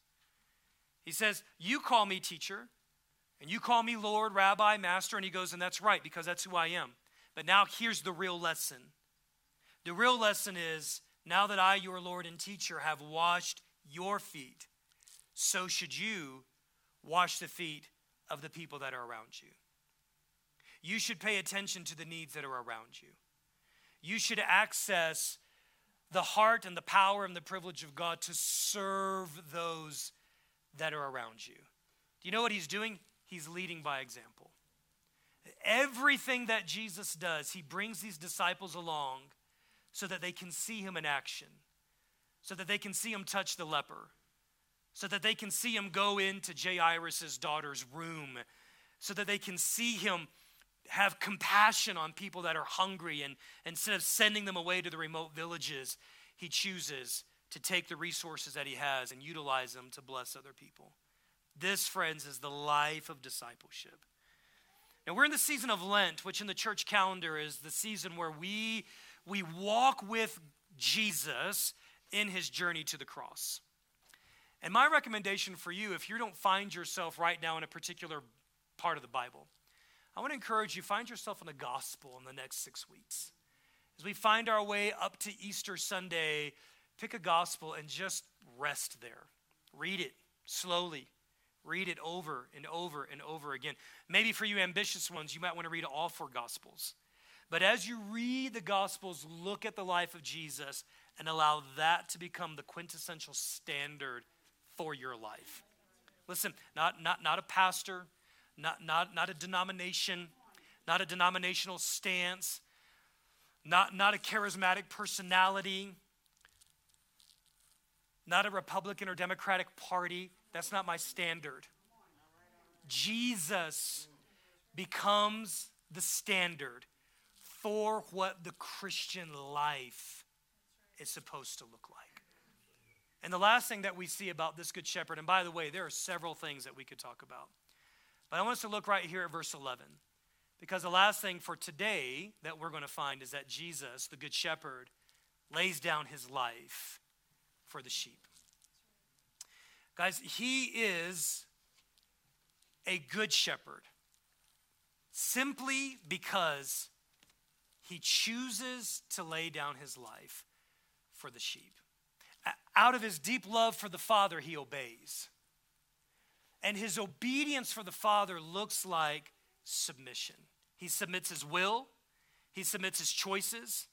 He says, You call me teacher, and you call me Lord, Rabbi, Master. And he goes, And that's right, because that's who I am. But now here's the real lesson. The real lesson is now that I, your Lord and teacher, have washed your feet, so should you wash the feet of the people that are around you. You should pay attention to the needs that are around you. You should access the heart and the power and the privilege of God to serve those that are around you. Do you know what he's doing? He's leading by example. Everything that Jesus does, he brings these disciples along so that they can see him in action so that they can see him touch the leper, so that they can see him go into Jairus' daughter's room, so that they can see him have compassion on people that are hungry. And instead of sending them away to the remote villages, he chooses to take the resources that he has and utilize them to bless other people. This, friends, is the life of discipleship. Now, we're in the season of Lent, which in the church calendar is the season where we, we walk with Jesus in his journey to the cross. And my recommendation for you, if you don't find yourself right now in a particular part of the Bible, I want to encourage you find yourself in the gospel in the next six weeks. As we find our way up to Easter Sunday, pick a gospel and just rest there. Read it slowly. Read it over and over and over again. Maybe for you ambitious ones, you might want to read all four gospels. But as you read the gospels, look at the life of Jesus and allow that to become the quintessential standard for your life. Listen, not, not, not a pastor, not, not, not a denomination, not a denominational stance, not, not a charismatic personality, not a Republican or Democratic Party. That's not my standard. Jesus becomes the standard for what the Christian life is supposed to look like. And the last thing that we see about this good shepherd, and by the way, there are several things that we could talk about. But I want us to look right here at verse 11. Because the last thing for today that we're going to find is that Jesus, the good shepherd, lays down his life for the sheep. Guys, he is a good shepherd simply because he chooses to lay down his life for the sheep. Out of his deep love for the Father, he obeys. And his obedience for the Father looks like submission. He submits his will, he submits his choices,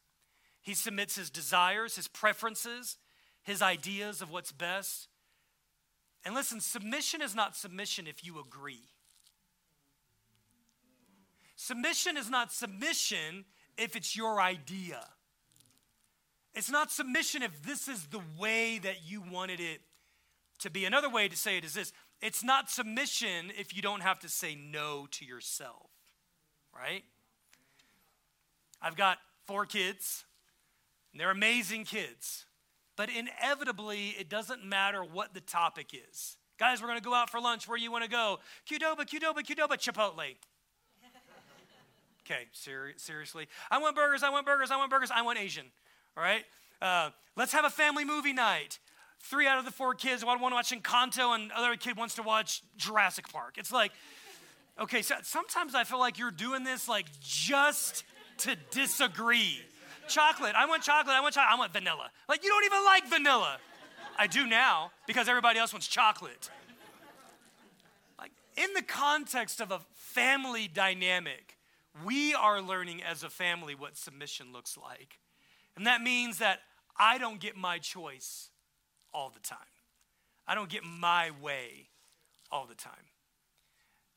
He submits his desires, his preferences, his ideas of what's best. And listen, submission is not submission if you agree. Submission is not submission if it's your idea. It's not submission if this is the way that you wanted it to be. Another way to say it is this it's not submission if you don't have to say no to yourself, right? I've got four kids, and they're amazing kids. But inevitably, it doesn't matter what the topic is. Guys, we're to go out for lunch. Where you want to go? Qdoba, Qdoba, Qdoba, Chipotle. Okay, ser- seriously. I want burgers, I want burgers, I want burgers, I want Asian. All right? Uh, let's have a family movie night. Three out of the four kids want to watch Encanto, and other kid wants to watch Jurassic Park. It's like, okay, so sometimes I feel like you're doing this like just to disagree. Chocolate, I want chocolate, I want chocolate, I want vanilla. Like, you don't even like vanilla. I do now because everybody else wants chocolate. Like, in the context of a family dynamic, we are learning as a family what submission looks like. And that means that I don't get my choice all the time. I don't get my way all the time.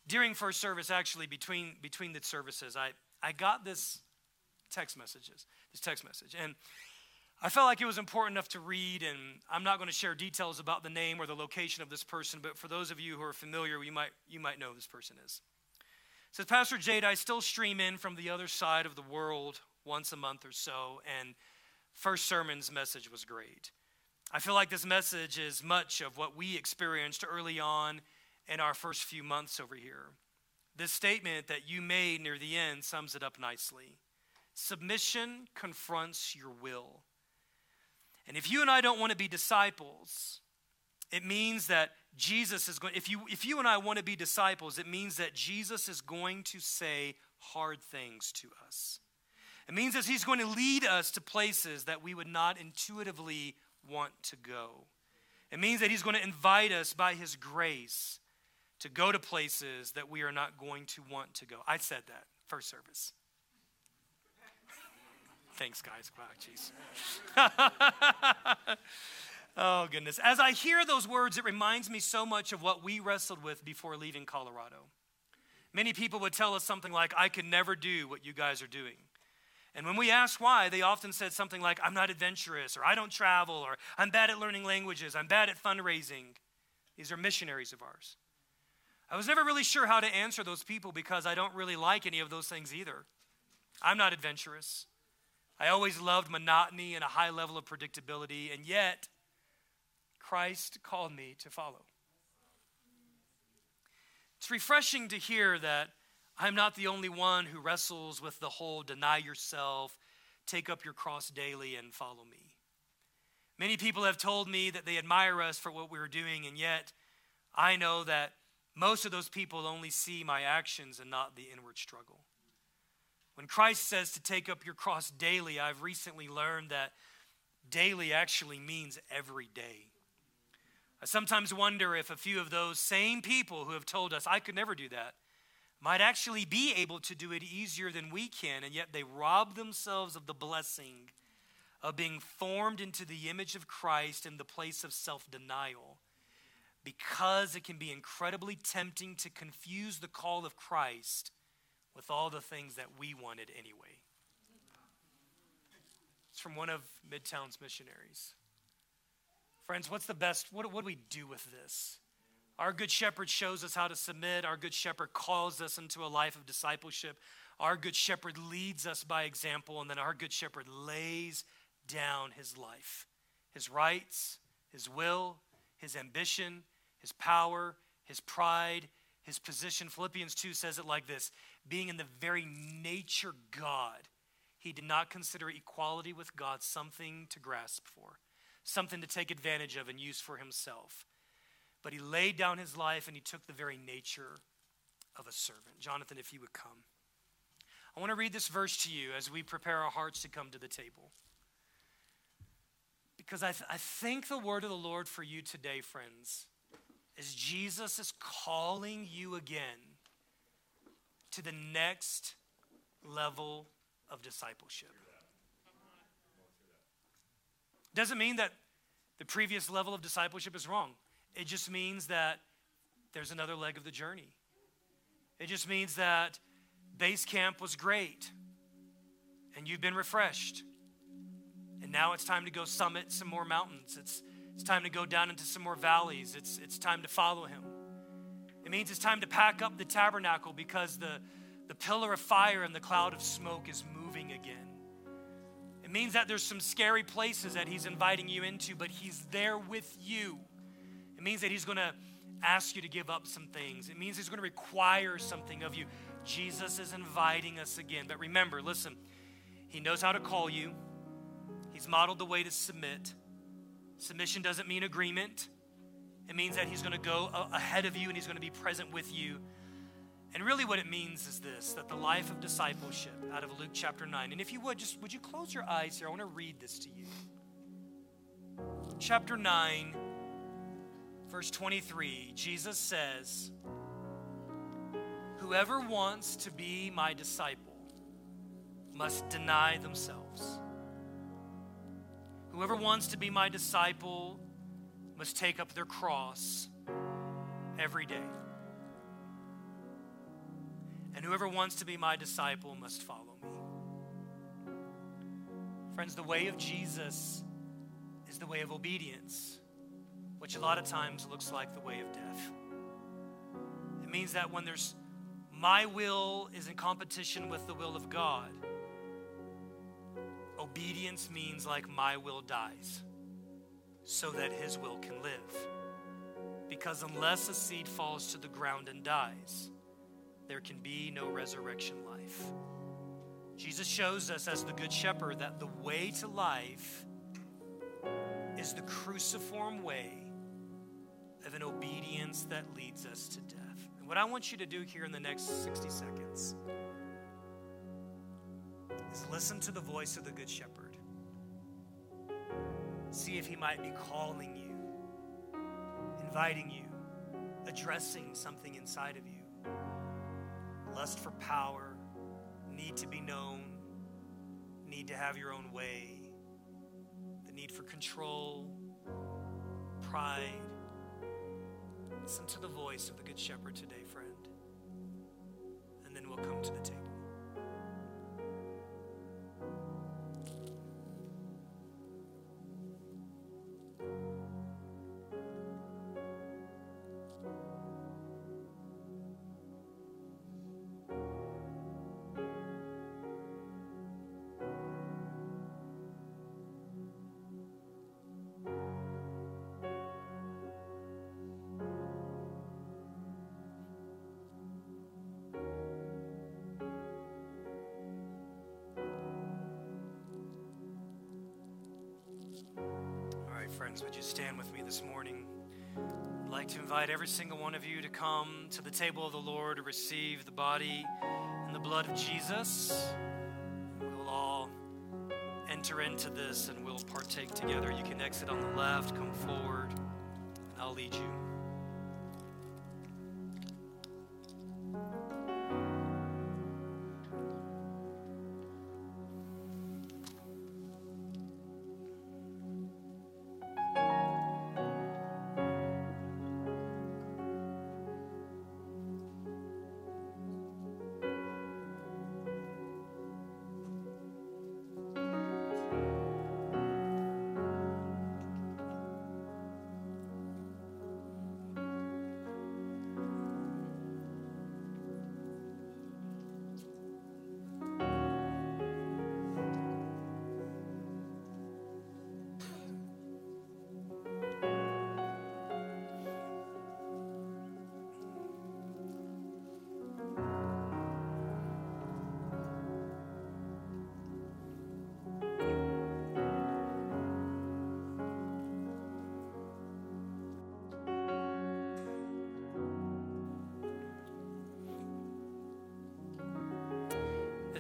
During first service, actually, between, between the services, I, I got this text messages, this text message. And I felt like it was important enough to read, and I'm not going to share details about the name or the location of this person, but for those of you who are familiar, you might, you might know who this person is. It says, Pastor Jade, I still stream in from the other side of the world once a month or so, and first sermon's message was great. I feel like this message is much of what we experienced early on in our first few months over here. This statement that you made near the end sums it up nicely. Submission confronts your will. And if you and I don't want to be disciples, it means that Jesus is going if you if you and I want to be disciples, it means that Jesus is going to say hard things to us. It means that he's going to lead us to places that we would not intuitively want to go. It means that he's going to invite us by his grace to go to places that we are not going to want to go. I said that first service. Thanks, guys. Wow, jeez. oh, goodness. As I hear those words, it reminds me so much of what we wrestled with before leaving Colorado. Many people would tell us something like, I could never do what you guys are doing. And when we asked why, they often said something like, I'm not adventurous, or I don't travel, or I'm bad at learning languages, I'm bad at fundraising. These are missionaries of ours. I was never really sure how to answer those people because I don't really like any of those things either. I'm not adventurous. I always loved monotony and a high level of predictability, and yet Christ called me to follow. It's refreshing to hear that I'm not the only one who wrestles with the whole deny yourself, take up your cross daily, and follow me. Many people have told me that they admire us for what we're doing, and yet I know that most of those people only see my actions and not the inward struggle. When Christ says to take up your cross daily, I've recently learned that daily actually means every day. I sometimes wonder if a few of those same people who have told us, I could never do that, might actually be able to do it easier than we can, and yet they rob themselves of the blessing of being formed into the image of Christ in the place of self denial because it can be incredibly tempting to confuse the call of Christ with all the things that we wanted anyway. It's from one of Midtown's missionaries. Friends, what's the best? What, what do we do with this? Our Good Shepherd shows us how to submit. Our Good Shepherd calls us into a life of discipleship. Our Good Shepherd leads us by example, and then our Good Shepherd lays down his life, his rights, his will, his ambition, his power, his pride, his position. Philippians 2 says it like this being in the very nature God, he did not consider equality with God something to grasp for, something to take advantage of and use for himself but he laid down his life and he took the very nature of a servant. Jonathan, if you would come. I want to read this verse to you as we prepare our hearts to come to the table. Because I, th- I think the word of the Lord for you today, friends, is Jesus is calling you again to the next level of discipleship. Doesn't mean that the previous level of discipleship is wrong. It just means that there's another leg of the journey. It just means that base camp was great and you've been refreshed. And now it's time to go summit some more mountains. It's, it's time to go down into some more valleys. It's, it's time to follow him. It means it's time to pack up the tabernacle because the, the pillar of fire and the cloud of smoke is moving again. It means that there's some scary places that he's inviting you into, but he's there with you. It means that he's going to ask you to give up some things. It means he's going to require something of you. Jesus is inviting us again. But remember, listen, he knows how to call you, he's modeled the way to submit. Submission doesn't mean agreement, it means that he's going to go ahead of you and he's going to be present with you. And really, what it means is this that the life of discipleship out of Luke chapter 9. And if you would, just would you close your eyes here? I want to read this to you. Chapter 9, verse 23, Jesus says, Whoever wants to be my disciple must deny themselves. Whoever wants to be my disciple must take up their cross every day. And whoever wants to be my disciple must follow me. Friends, the way of Jesus is the way of obedience, which a lot of times looks like the way of death. It means that when there's my will is in competition with the will of God, obedience means like my will dies so that his will can live. Because unless a seed falls to the ground and dies, there can be no resurrection life. Jesus shows us as the Good Shepherd that the way to life is the cruciform way of an obedience that leads us to death. And what I want you to do here in the next 60 seconds is listen to the voice of the Good Shepherd. See if he might be calling you, inviting you, addressing something inside of you lust for power, need to be known, need to have your own way, the need for control, pride. Listen to the voice of the Good Shepherd today, friend. And then we'll come to the table. Friends, would you stand with me this morning? I'd like to invite every single one of you to come to the table of the Lord to receive the body and the blood of Jesus. We'll all enter into this and we'll partake together. You can exit on the left, come forward, and I'll lead you.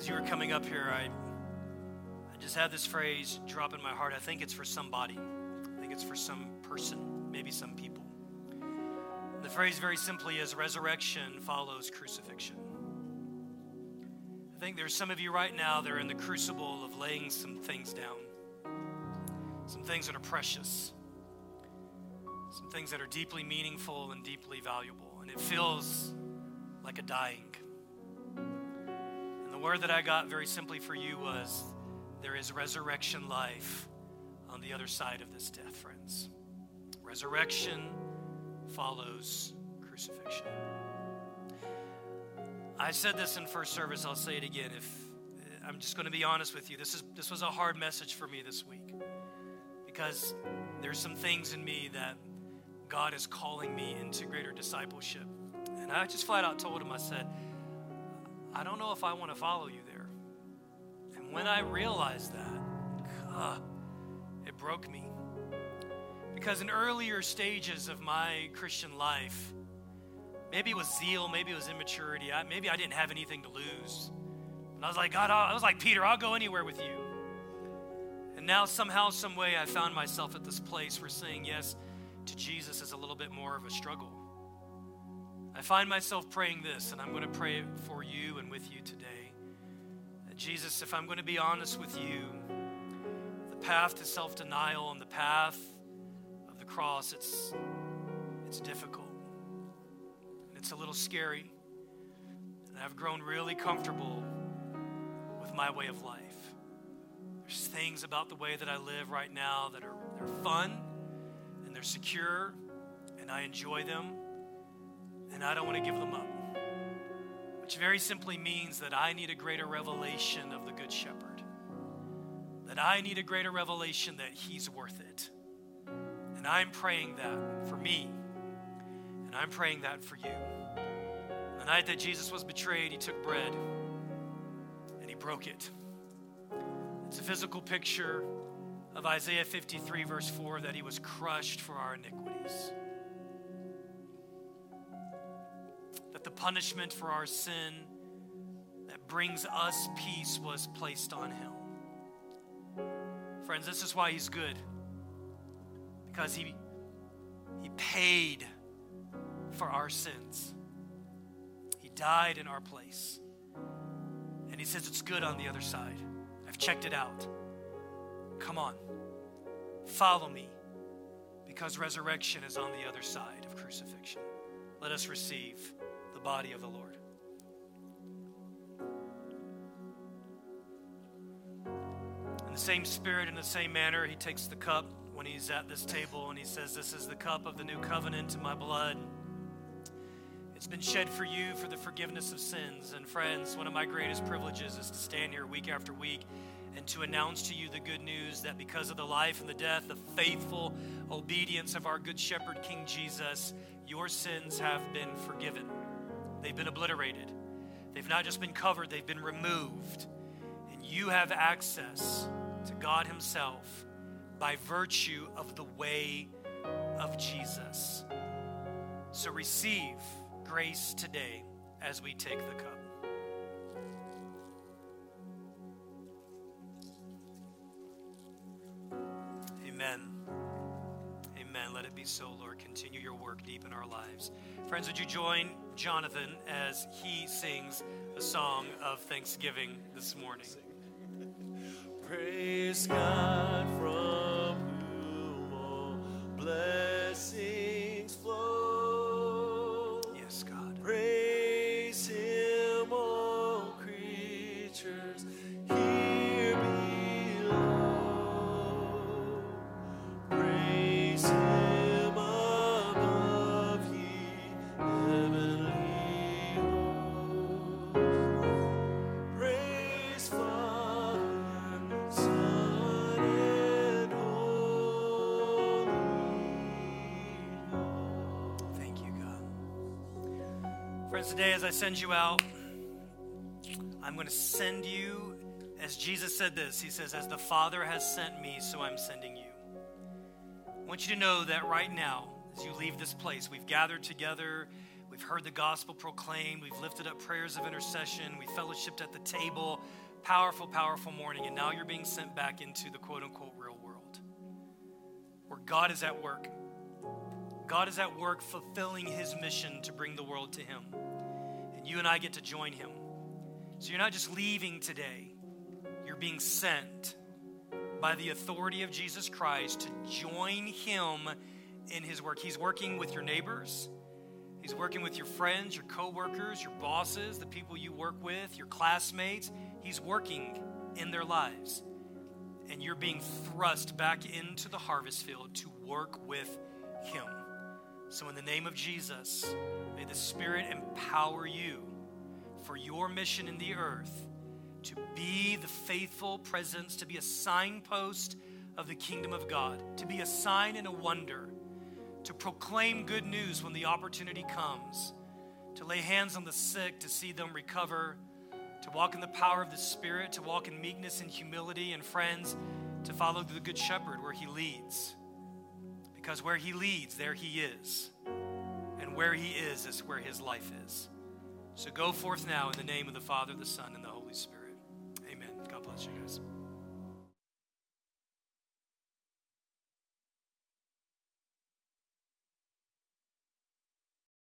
As you were coming up here, I, I just had this phrase drop in my heart. I think it's for somebody, I think it's for some person, maybe some people. The phrase very simply is resurrection follows crucifixion. I think there's some of you right now that are in the crucible of laying some things down. some things that are precious, some things that are deeply meaningful and deeply valuable. And it feels like a dying. Word that I got very simply for you was there is resurrection life on the other side of this death, friends. Resurrection follows crucifixion. I said this in first service, I'll say it again. If I'm just going to be honest with you, this is this was a hard message for me this week because there's some things in me that God is calling me into greater discipleship. And I just flat out told him, I said, I don't know if I want to follow you there. And when I realized that, it broke me. Because in earlier stages of my Christian life, maybe it was zeal, maybe it was immaturity, I, maybe I didn't have anything to lose. And I was like, God, I was like, Peter, I'll go anywhere with you. And now, somehow, some way, I found myself at this place where saying yes to Jesus is a little bit more of a struggle. I find myself praying this, and I'm going to pray for you and with you today. Jesus, if I'm going to be honest with you, the path to self denial and the path of the cross, it's, it's difficult. And it's a little scary. And I've grown really comfortable with my way of life. There's things about the way that I live right now that are they're fun and they're secure and I enjoy them and I don't want to give them up. Which very simply means that I need a greater revelation of the Good Shepherd. That I need a greater revelation that He's worth it. And I'm praying that for me. And I'm praying that for you. The night that Jesus was betrayed, He took bread and He broke it. It's a physical picture of Isaiah 53, verse 4, that he was crushed for our iniquities. That the punishment for our sin that brings us peace was placed on him. Friends, this is why he's good. Because he, he paid for our sins. He died in our place. And he says it's good on the other side. I've checked it out. Come on, follow me, because resurrection is on the other side of crucifixion. Let us receive body of the Lord. In the same spirit, in the same manner, he takes the cup when he's at this table and he says, This is the cup of the new covenant in my blood. It's been shed for you for the forgiveness of sins. And friends, one of my greatest privileges is to stand here week after week and to announce to you the good news that because of the life and the death, the faithful obedience of our good shepherd, King Jesus, your sins have been forgiven. They've been obliterated. They've not just been covered, they've been removed. And you have access to God Himself by virtue of the way of Jesus. So receive grace today as we take the cup. Amen. Be so, Lord. Continue your work deep in our lives. Friends, would you join Jonathan as he sings a song of thanksgiving this morning? Praise God from whom all blessings Today as I send you out, I'm going to send you, as Jesus said this He says, As the Father has sent me, so I'm sending you. I want you to know that right now, as you leave this place, we've gathered together, we've heard the gospel proclaimed, we've lifted up prayers of intercession, we fellowshipped at the table. Powerful, powerful morning, and now you're being sent back into the quote unquote real world where God is at work. God is at work fulfilling his mission to bring the world to him. You and I get to join him. So you're not just leaving today, you're being sent by the authority of Jesus Christ to join him in his work. He's working with your neighbors. He's working with your friends, your coworkers, your bosses, the people you work with, your classmates. He's working in their lives. And you're being thrust back into the harvest field to work with him. So, in the name of Jesus, may the Spirit empower you for your mission in the earth to be the faithful presence, to be a signpost of the kingdom of God, to be a sign and a wonder, to proclaim good news when the opportunity comes, to lay hands on the sick, to see them recover, to walk in the power of the Spirit, to walk in meekness and humility, and friends, to follow the Good Shepherd where he leads. Because where he leads, there he is. And where he is, is where his life is. So go forth now in the name of the Father, the Son, and the Holy Spirit. Amen. God bless you guys.